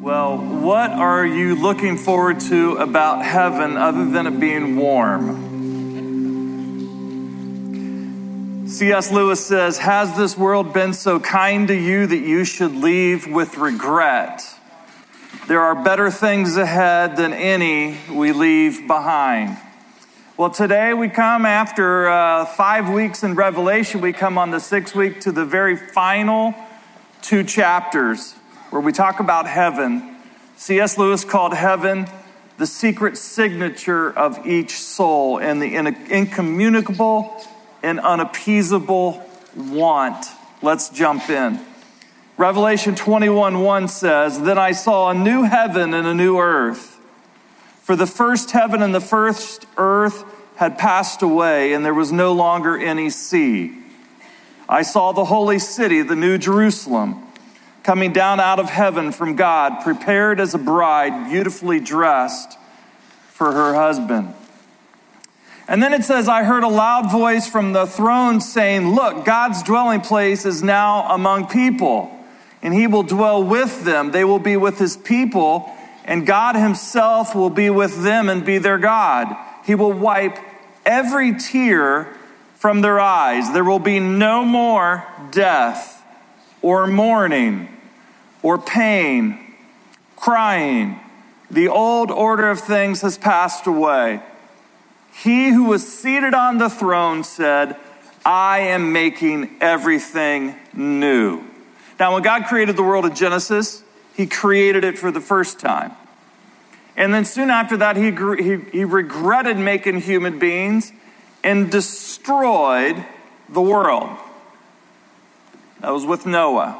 Well, what are you looking forward to about heaven other than it being warm? C.S. Lewis says, Has this world been so kind to you that you should leave with regret? There are better things ahead than any we leave behind. Well, today we come after uh, five weeks in Revelation, we come on the sixth week to the very final two chapters where we talk about heaven. C.S. Lewis called heaven the secret signature of each soul and the incommunicable and unappeasable want. Let's jump in. Revelation 21 1 says, Then I saw a new heaven and a new earth. For the first heaven and the first earth had passed away, and there was no longer any sea. I saw the holy city, the new Jerusalem coming down out of heaven from God, prepared as a bride, beautifully dressed for her husband. And then it says, I heard a loud voice from the throne saying, Look, God's dwelling place is now among people, and he will dwell with them. They will be with his people, and God himself will be with them and be their God. He will wipe every tear from their eyes. There will be no more death or mourning or pain, crying. The old order of things has passed away. He who was seated on the throne said, I am making everything new. Now, when God created the world in Genesis, He created it for the first time. And then soon after that, He, he, he regretted making human beings and destroyed the world. That was with Noah.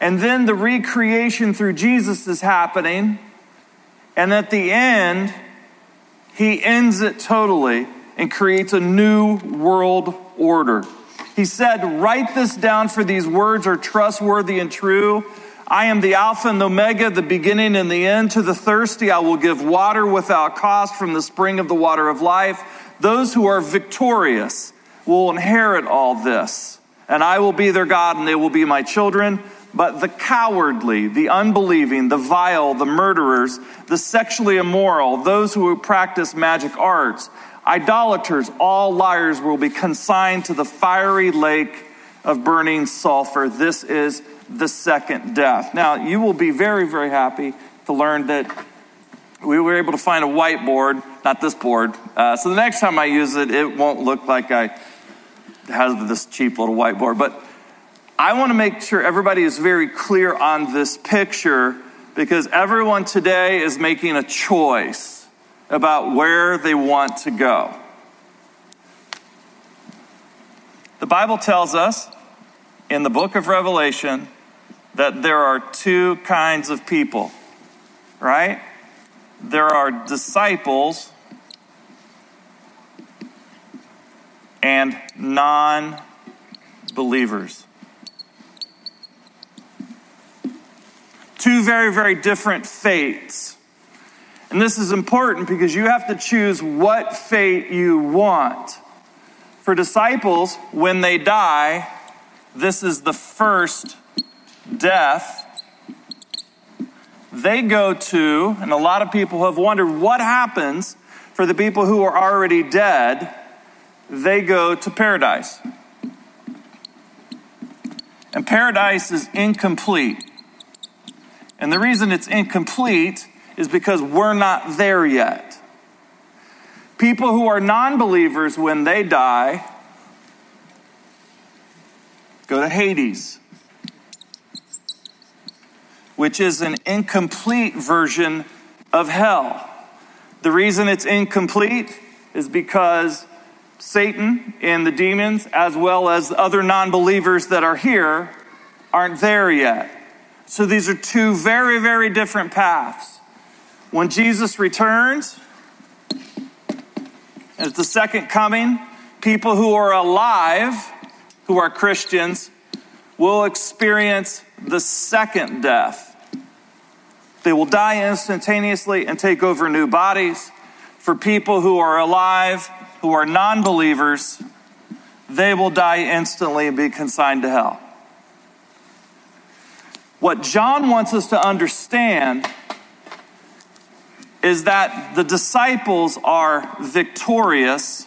And then the recreation through Jesus is happening. And at the end, he ends it totally and creates a new world order. He said, Write this down, for these words are trustworthy and true. I am the Alpha and the Omega, the beginning and the end. To the thirsty, I will give water without cost from the spring of the water of life. Those who are victorious will inherit all this and I will be their God, and they will be my children. But the cowardly, the unbelieving, the vile, the murderers, the sexually immoral, those who practice magic arts, idolaters, all liars will be consigned to the fiery lake of burning sulfur. This is the second death. Now, you will be very, very happy to learn that we were able to find a whiteboard, not this board. Uh, so the next time I use it, it won't look like I has this cheap little whiteboard. But I want to make sure everybody is very clear on this picture because everyone today is making a choice about where they want to go. The Bible tells us in the book of Revelation that there are two kinds of people, right? There are disciples and non believers. Two very, very different fates. And this is important because you have to choose what fate you want. For disciples, when they die, this is the first death. They go to, and a lot of people have wondered what happens for the people who are already dead they go to paradise. And paradise is incomplete. And the reason it's incomplete is because we're not there yet. People who are non believers, when they die, go to Hades, which is an incomplete version of hell. The reason it's incomplete is because Satan and the demons, as well as other non believers that are here, aren't there yet. So these are two very, very different paths. When Jesus returns, at the second coming, people who are alive, who are Christians, will experience the second death. They will die instantaneously and take over new bodies. For people who are alive, who are non believers, they will die instantly and be consigned to hell. What John wants us to understand is that the disciples are victorious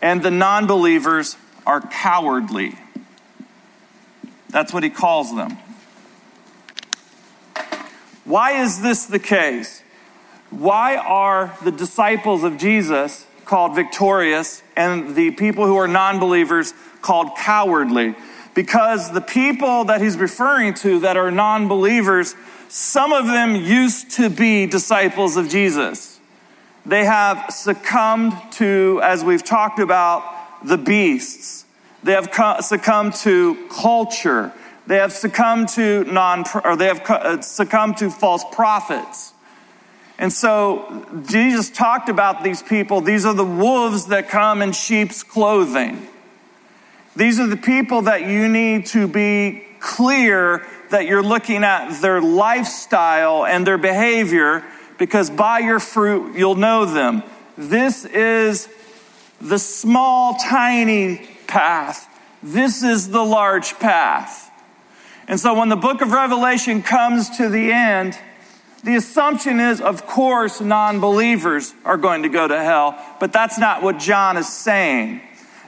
and the non believers are cowardly. That's what he calls them. Why is this the case? Why are the disciples of Jesus called victorious and the people who are non believers called cowardly? Because the people that he's referring to that are non believers, some of them used to be disciples of Jesus. They have succumbed to, as we've talked about, the beasts. They have succumbed to culture. They have succumbed to non, or they have uh, succumbed to false prophets. And so Jesus talked about these people. These are the wolves that come in sheep's clothing. These are the people that you need to be clear that you're looking at their lifestyle and their behavior because by your fruit you'll know them. This is the small, tiny path. This is the large path. And so when the book of Revelation comes to the end, the assumption is, of course, non believers are going to go to hell, but that's not what John is saying.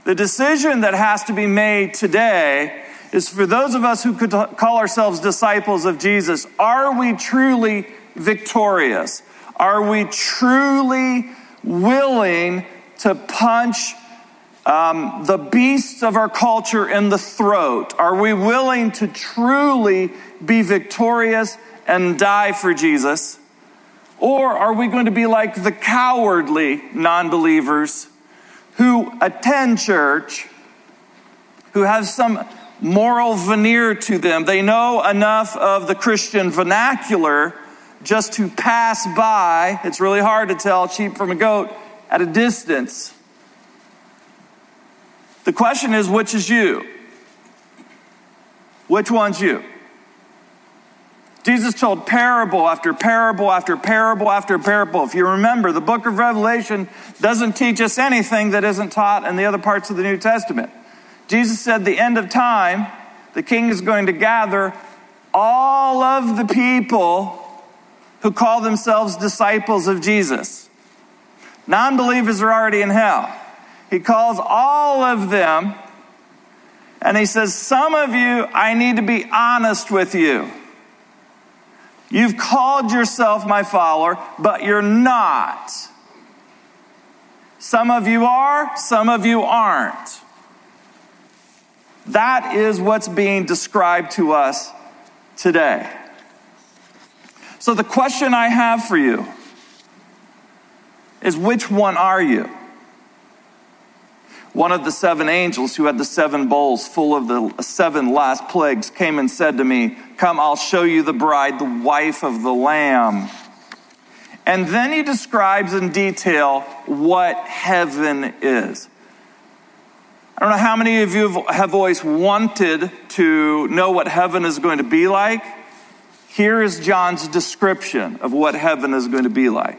The decision that has to be made today is for those of us who could call ourselves disciples of Jesus are we truly victorious? Are we truly willing to punch um, the beasts of our culture in the throat? Are we willing to truly be victorious and die for Jesus? Or are we going to be like the cowardly non believers who attend church, who have some moral veneer to them? They know enough of the Christian vernacular just to pass by. It's really hard to tell sheep from a goat at a distance. The question is which is you? Which one's you? Jesus told parable after parable after parable after parable. If you remember, the book of Revelation doesn't teach us anything that isn't taught in the other parts of the New Testament. Jesus said, the end of time, the king is going to gather all of the people who call themselves disciples of Jesus. Non believers are already in hell. He calls all of them and he says, Some of you, I need to be honest with you. You've called yourself my follower, but you're not. Some of you are, some of you aren't. That is what's being described to us today. So, the question I have for you is which one are you? One of the seven angels who had the seven bowls full of the seven last plagues came and said to me, Come, I'll show you the bride, the wife of the Lamb. And then he describes in detail what heaven is. I don't know how many of you have always wanted to know what heaven is going to be like. Here is John's description of what heaven is going to be like.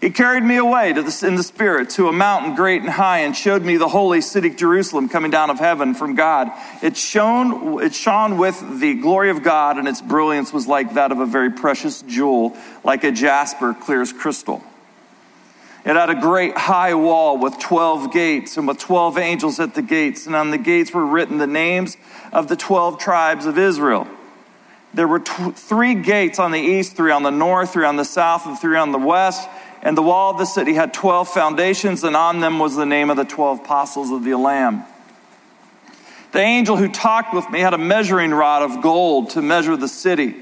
He carried me away the, in the Spirit to a mountain great and high and showed me the holy city Jerusalem coming down of heaven from God. It shone, it shone with the glory of God, and its brilliance was like that of a very precious jewel, like a jasper, clear as crystal. It had a great high wall with 12 gates and with 12 angels at the gates. And on the gates were written the names of the 12 tribes of Israel. There were tw- three gates on the east, three on the north, three on the south, and three on the west. And the wall of the city had 12 foundations, and on them was the name of the 12 apostles of the Lamb. The angel who talked with me had a measuring rod of gold to measure the city.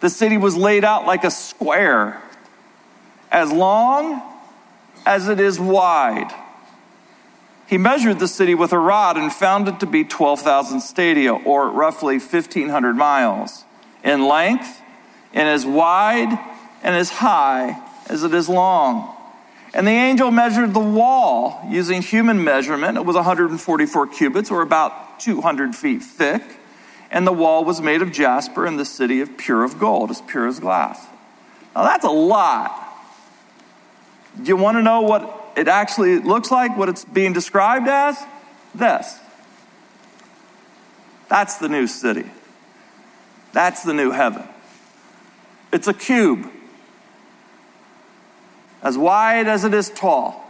The city was laid out like a square, as long as it is wide. He measured the city with a rod and found it to be 12,000 stadia, or roughly 1,500 miles, in length, and as wide and as high as it is long. And the angel measured the wall using human measurement. It was 144 cubits, or about 200 feet thick. And the wall was made of jasper, and the city of pure of gold, as pure as glass. Now that's a lot. Do you want to know what it actually looks like, what it's being described as? This. That's the new city. That's the new heaven. It's a cube, as wide as it is tall.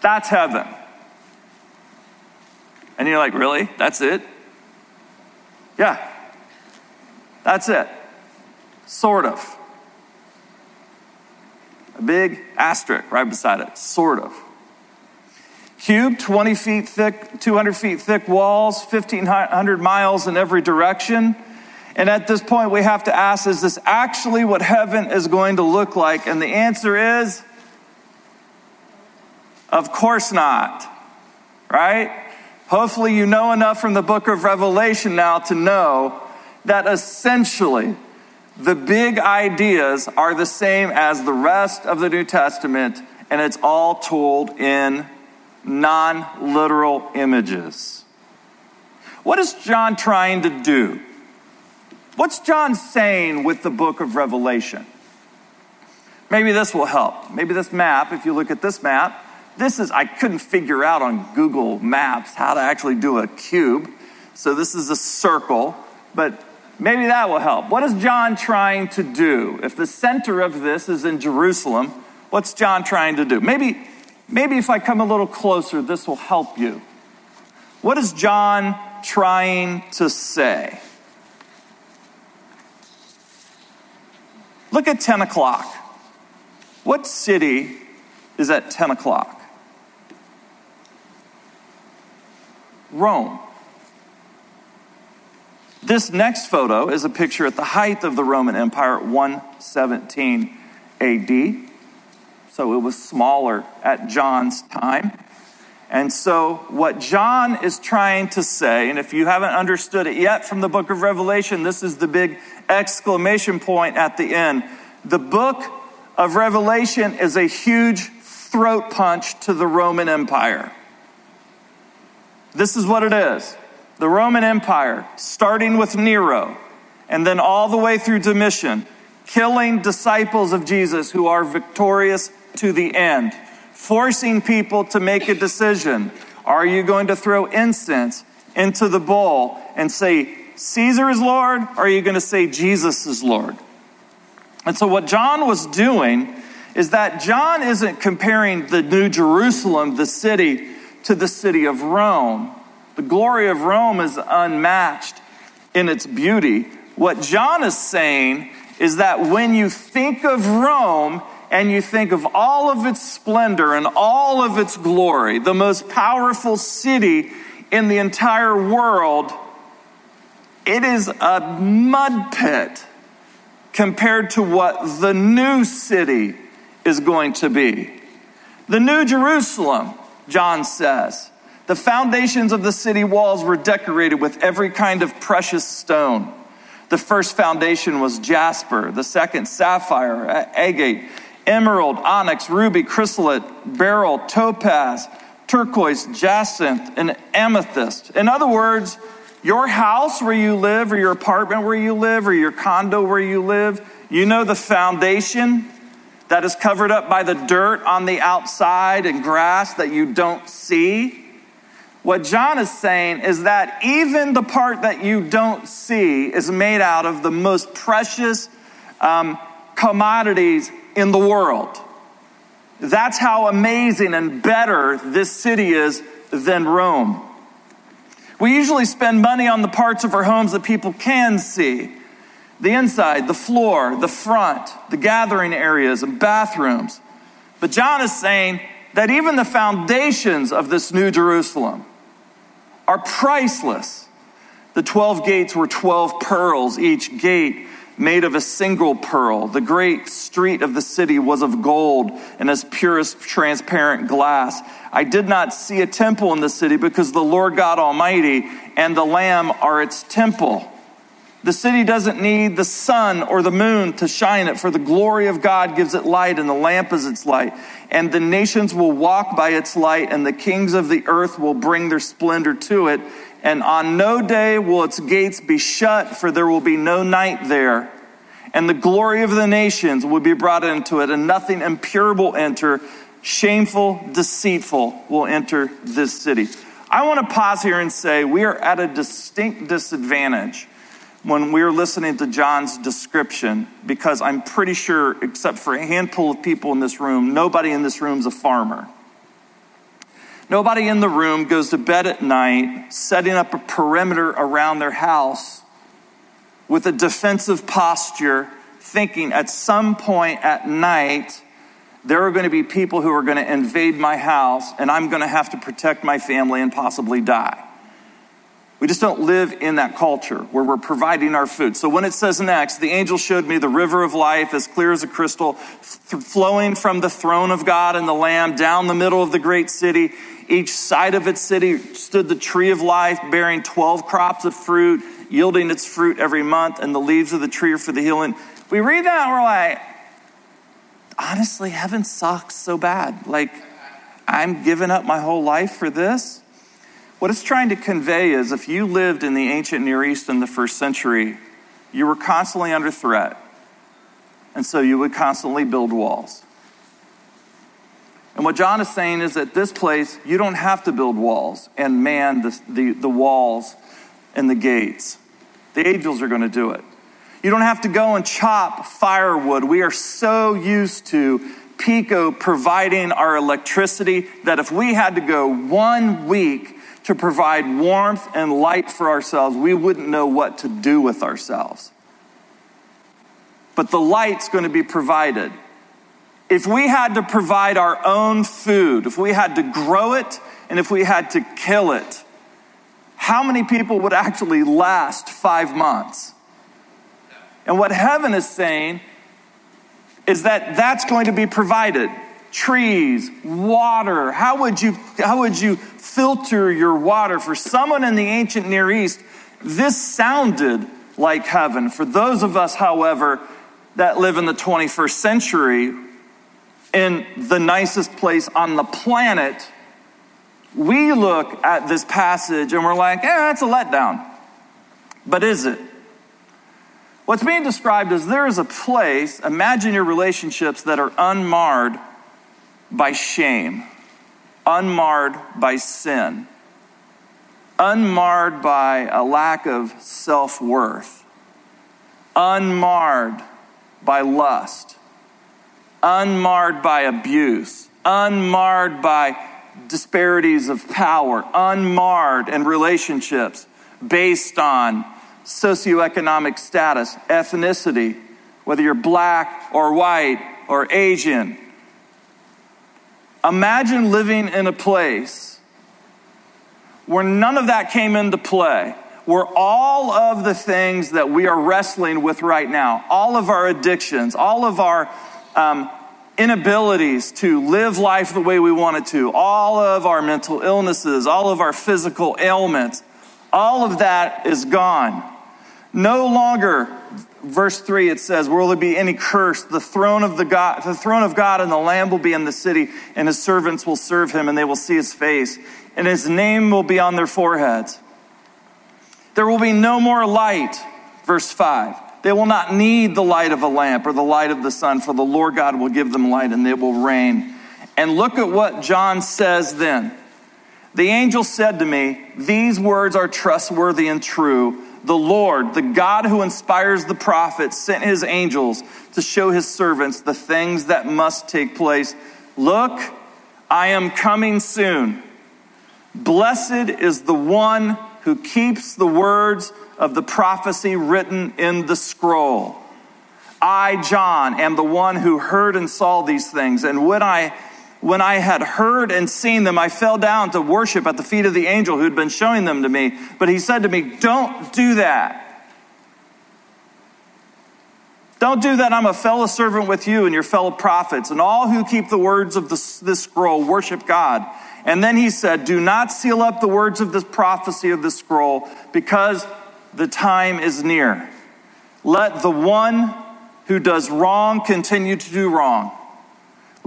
That's heaven. And you're like, really? That's it? Yeah. That's it. Sort of. A big asterisk right beside it. Sort of. Cube, 20 feet thick, 200 feet thick walls, 1,500 miles in every direction. And at this point, we have to ask is this actually what heaven is going to look like? And the answer is of course not, right? Hopefully, you know enough from the book of Revelation now to know that essentially the big ideas are the same as the rest of the New Testament, and it's all told in non literal images. What is John trying to do? What's John saying with the book of Revelation? Maybe this will help. Maybe this map, if you look at this map, this is, I couldn't figure out on Google Maps how to actually do a cube. So this is a circle, but maybe that will help. What is John trying to do? If the center of this is in Jerusalem, what's John trying to do? Maybe, maybe if I come a little closer, this will help you. What is John trying to say? Look at 10 o'clock. What city is at 10 o'clock? Rome. This next photo is a picture at the height of the Roman Empire at 117 AD. So it was smaller at John's time. And so, what John is trying to say, and if you haven't understood it yet from the book of Revelation, this is the big exclamation point at the end. The book of Revelation is a huge throat punch to the Roman Empire. This is what it is the Roman Empire, starting with Nero, and then all the way through Domitian, killing disciples of Jesus who are victorious to the end, forcing people to make a decision. Are you going to throw incense into the bowl and say, Caesar is Lord? Or are you going to say, Jesus is Lord? And so, what John was doing is that John isn't comparing the New Jerusalem, the city, to the city of Rome. The glory of Rome is unmatched in its beauty. What John is saying is that when you think of Rome and you think of all of its splendor and all of its glory, the most powerful city in the entire world, it is a mud pit compared to what the new city is going to be. The New Jerusalem John says. The foundations of the city walls were decorated with every kind of precious stone. The first foundation was jasper, the second, sapphire, agate, emerald, onyx, ruby, chrysolite, beryl, topaz, turquoise, jacinth, and amethyst. In other words, your house where you live, or your apartment where you live, or your condo where you live, you know the foundation that is covered up by the dirt on the outside and grass that you don't see. What John is saying is that even the part that you don't see is made out of the most precious um, commodities in the world. That's how amazing and better this city is than Rome. We usually spend money on the parts of our homes that people can see the inside, the floor, the front, the gathering areas, and bathrooms. But John is saying that even the foundations of this new Jerusalem are priceless. The 12 gates were 12 pearls, each gate made of a single pearl. The great street of the city was of gold and as pure as transparent glass. I did not see a temple in the city because the Lord God Almighty and the Lamb are its temple. The city doesn't need the sun or the moon to shine it, for the glory of God gives it light, and the lamp is its light. And the nations will walk by its light, and the kings of the earth will bring their splendor to it. And on no day will its gates be shut, for there will be no night there. And the glory of the nations will be brought into it, and nothing impure will enter, shameful, deceitful will enter this city. I want to pause here and say we are at a distinct disadvantage when we're listening to John's description because I'm pretty sure, except for a handful of people in this room, nobody in this room is a farmer. Nobody in the room goes to bed at night setting up a perimeter around their house with a defensive posture, thinking at some point at night, there are going to be people who are going to invade my house and I'm going to have to protect my family and possibly die. We just don't live in that culture where we're providing our food. So when it says next, the angel showed me the river of life as clear as a crystal, flowing from the throne of God and the Lamb down the middle of the great city. Each side of its city stood the tree of life, bearing 12 crops of fruit, yielding its fruit every month, and the leaves of the tree are for the healing. We read that and we're like, honestly, heaven sucks so bad. Like, I'm giving up my whole life for this. What it's trying to convey is if you lived in the ancient Near East in the first century, you were constantly under threat. And so you would constantly build walls. And what John is saying is that this place, you don't have to build walls and man the, the, the walls and the gates. The angels are going to do it. You don't have to go and chop firewood. We are so used to PECO providing our electricity that if we had to go one week to provide warmth and light for ourselves, we wouldn't know what to do with ourselves. But the light's going to be provided. If we had to provide our own food, if we had to grow it, and if we had to kill it, how many people would actually last five months? And what heaven is saying is that that's going to be provided trees, water. How would you, how would you filter your water? For someone in the ancient Near East, this sounded like heaven. For those of us, however, that live in the 21st century, in the nicest place on the planet, we look at this passage and we're like, eh, that's a letdown. But is it? What's being described is there is a place, imagine your relationships that are unmarred by shame, unmarred by sin, unmarred by a lack of self worth, unmarred by lust, unmarred by abuse, unmarred by disparities of power, unmarred in relationships based on socioeconomic status, ethnicity, whether you're black or white or Asian Imagine living in a place where none of that came into play, where all of the things that we are wrestling with right now, all of our addictions, all of our um, inabilities to live life the way we wanted to, all of our mental illnesses, all of our physical ailments, all of that is gone. No longer verse 3 it says will there be any curse? The throne of the god the throne of god and the lamb will be in the city and his servants will serve him and they will see his face and his name will be on their foreheads. There will be no more light verse 5 they will not need the light of a lamp or the light of the sun for the lord god will give them light and they will reign. And look at what john says then. The angel said to me these words are trustworthy and true the Lord, the God who inspires the prophets, sent his angels to show his servants the things that must take place. Look, I am coming soon. Blessed is the one who keeps the words of the prophecy written in the scroll. I, John, am the one who heard and saw these things. And when I when I had heard and seen them, I fell down to worship at the feet of the angel who had been showing them to me. But he said to me, Don't do that. Don't do that. I'm a fellow servant with you and your fellow prophets, and all who keep the words of this, this scroll worship God. And then he said, Do not seal up the words of this prophecy of the scroll, because the time is near. Let the one who does wrong continue to do wrong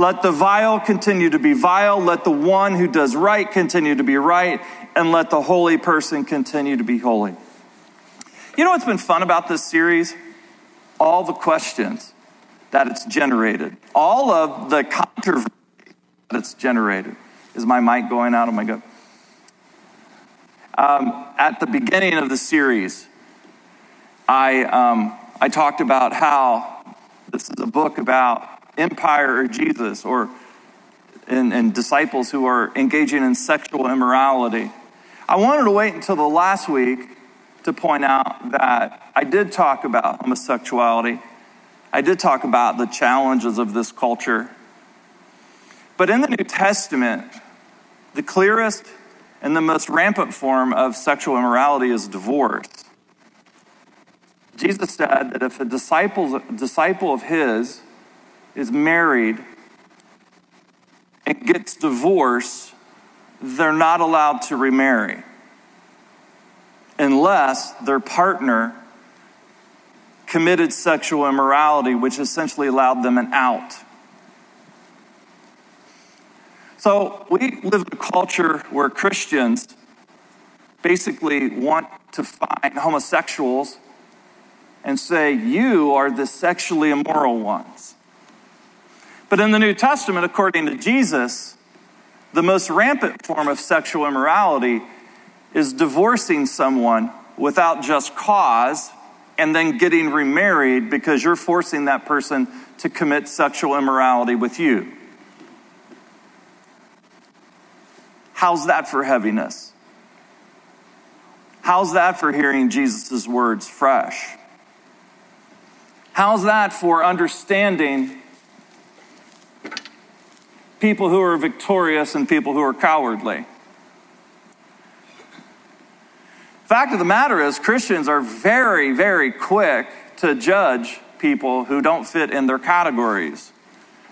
let the vile continue to be vile. Let the one who does right continue to be right. And let the holy person continue to be holy. You know what's been fun about this series? All the questions that it's generated, all of the controversy that it's generated. Is my mic going out? Oh my God. Um, at the beginning of the series, I, um, I talked about how this is a book about empire or Jesus or and, and disciples who are engaging in sexual immorality. I wanted to wait until the last week to point out that I did talk about homosexuality. I did talk about the challenges of this culture. But in the New Testament, the clearest and the most rampant form of sexual immorality is divorce. Jesus said that if a disciple, disciple of his is married and gets divorced, they're not allowed to remarry unless their partner committed sexual immorality, which essentially allowed them an out. So we live in a culture where Christians basically want to find homosexuals and say, You are the sexually immoral ones. But in the New Testament, according to Jesus, the most rampant form of sexual immorality is divorcing someone without just cause and then getting remarried because you're forcing that person to commit sexual immorality with you. How's that for heaviness? How's that for hearing Jesus' words fresh? How's that for understanding people who are victorious and people who are cowardly? Fact of the matter is, Christians are very, very quick to judge people who don't fit in their categories.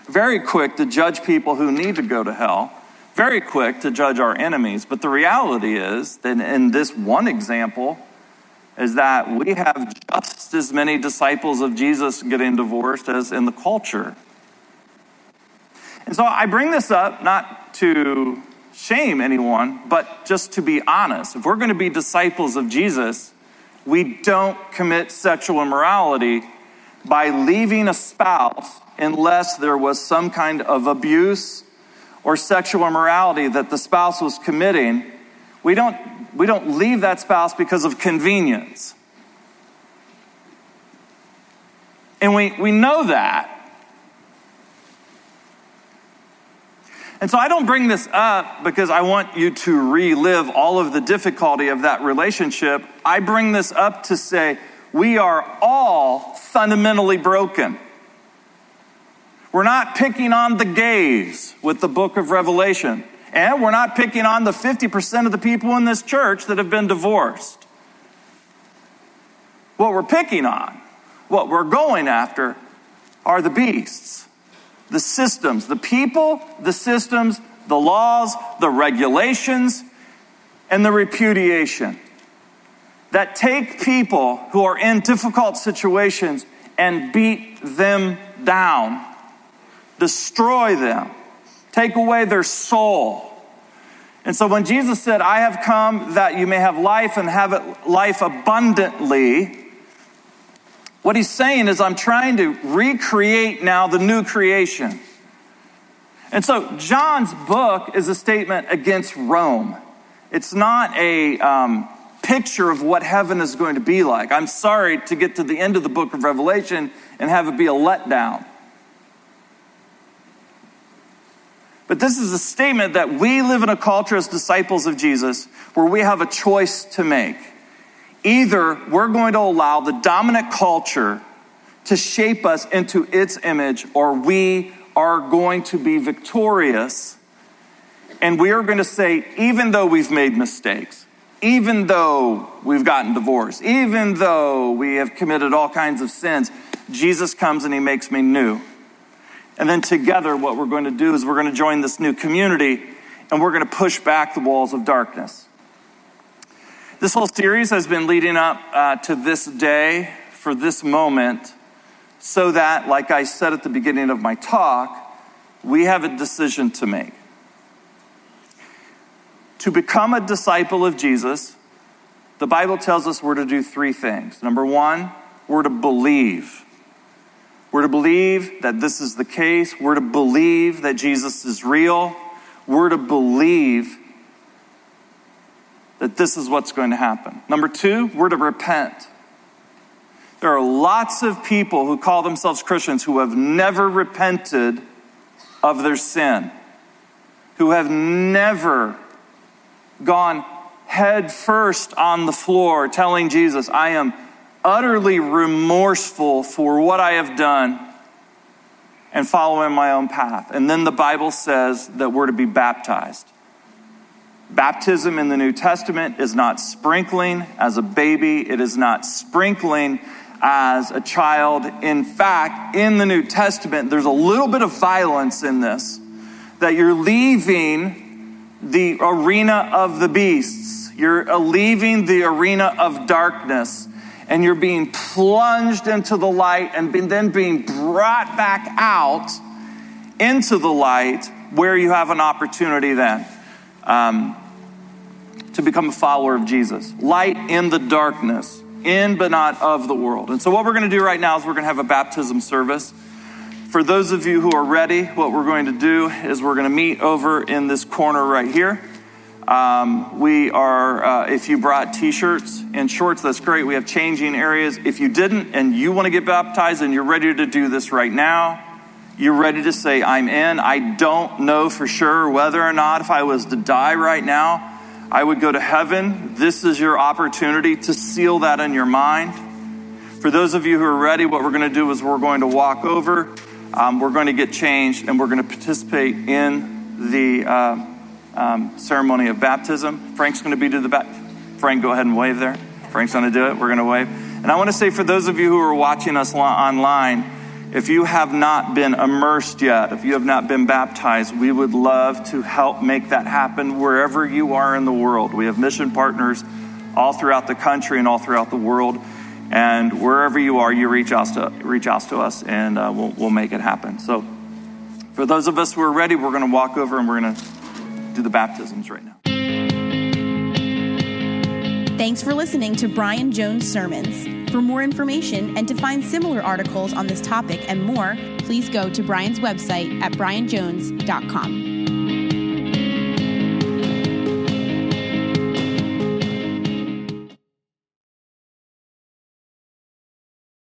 Very quick to judge people who need to go to hell. Very quick to judge our enemies. But the reality is that in this one example, is that we have just as many disciples of Jesus getting divorced as in the culture. And so I bring this up not to shame anyone, but just to be honest. If we're going to be disciples of Jesus, we don't commit sexual immorality by leaving a spouse unless there was some kind of abuse or sexual immorality that the spouse was committing. We don't we don't leave that spouse because of convenience. And we, we know that. And so I don't bring this up because I want you to relive all of the difficulty of that relationship. I bring this up to say we are all fundamentally broken. We're not picking on the gays with the book of Revelation. And we're not picking on the 50% of the people in this church that have been divorced. What we're picking on, what we're going after, are the beasts, the systems, the people, the systems, the laws, the regulations, and the repudiation that take people who are in difficult situations and beat them down, destroy them take away their soul. And so when Jesus said, I have come that you may have life and have it life abundantly, what he's saying is, I'm trying to recreate now the new creation. And so John's book is a statement against Rome. It's not a um, picture of what heaven is going to be like. I'm sorry to get to the end of the book of Revelation and have it be a letdown. But this is a statement that we live in a culture as disciples of Jesus where we have a choice to make. Either we're going to allow the dominant culture to shape us into its image, or we are going to be victorious. And we are going to say, even though we've made mistakes, even though we've gotten divorced, even though we have committed all kinds of sins, Jesus comes and he makes me new. And then together, what we're going to do is we're going to join this new community and we're going to push back the walls of darkness. This whole series has been leading up uh, to this day for this moment so that, like I said at the beginning of my talk, we have a decision to make. To become a disciple of Jesus, the Bible tells us we're to do three things. Number one, we're to believe. We're to believe that this is the case. We're to believe that Jesus is real. We're to believe that this is what's going to happen. Number two, we're to repent. There are lots of people who call themselves Christians who have never repented of their sin, who have never gone head first on the floor telling Jesus, I am utterly remorseful for what I have done and following my own path. And then the Bible says that we're to be baptized. Baptism in the New Testament is not sprinkling as a baby, it is not sprinkling as a child. In fact, in the New Testament, there's a little bit of violence in this that you're leaving the arena of the beasts, you're leaving the arena of darkness, and you're being plunged into the light and then being brought back out into the light where you have an opportunity then. Um, to become a follower of Jesus. Light in the darkness, in but not of the world. And so, what we're going to do right now is we're going to have a baptism service. For those of you who are ready, what we're going to do is we're going to meet over in this corner right here. Um, we are, uh, if you brought t shirts and shorts, that's great. We have changing areas. If you didn't and you want to get baptized and you're ready to do this right now, you're ready to say, I'm in. I don't know for sure whether or not if I was to die right now, I would go to heaven. This is your opportunity to seal that in your mind. For those of you who are ready, what we're going to do is we're going to walk over, um, we're going to get changed, and we're going to participate in the uh, um, ceremony of baptism. Frank's going to be to the back. Frank, go ahead and wave there. Frank's going to do it. We're going to wave. And I want to say for those of you who are watching us online, if you have not been immersed yet, if you have not been baptized, we would love to help make that happen wherever you are in the world. We have mission partners all throughout the country and all throughout the world. And wherever you are, you reach out to, reach out to us and uh, we'll, we'll make it happen. So, for those of us who are ready, we're going to walk over and we're going to do the baptisms right now. Thanks for listening to Brian Jones Sermons. For more information and to find similar articles on this topic and more, please go to Brian's website at brianjones.com.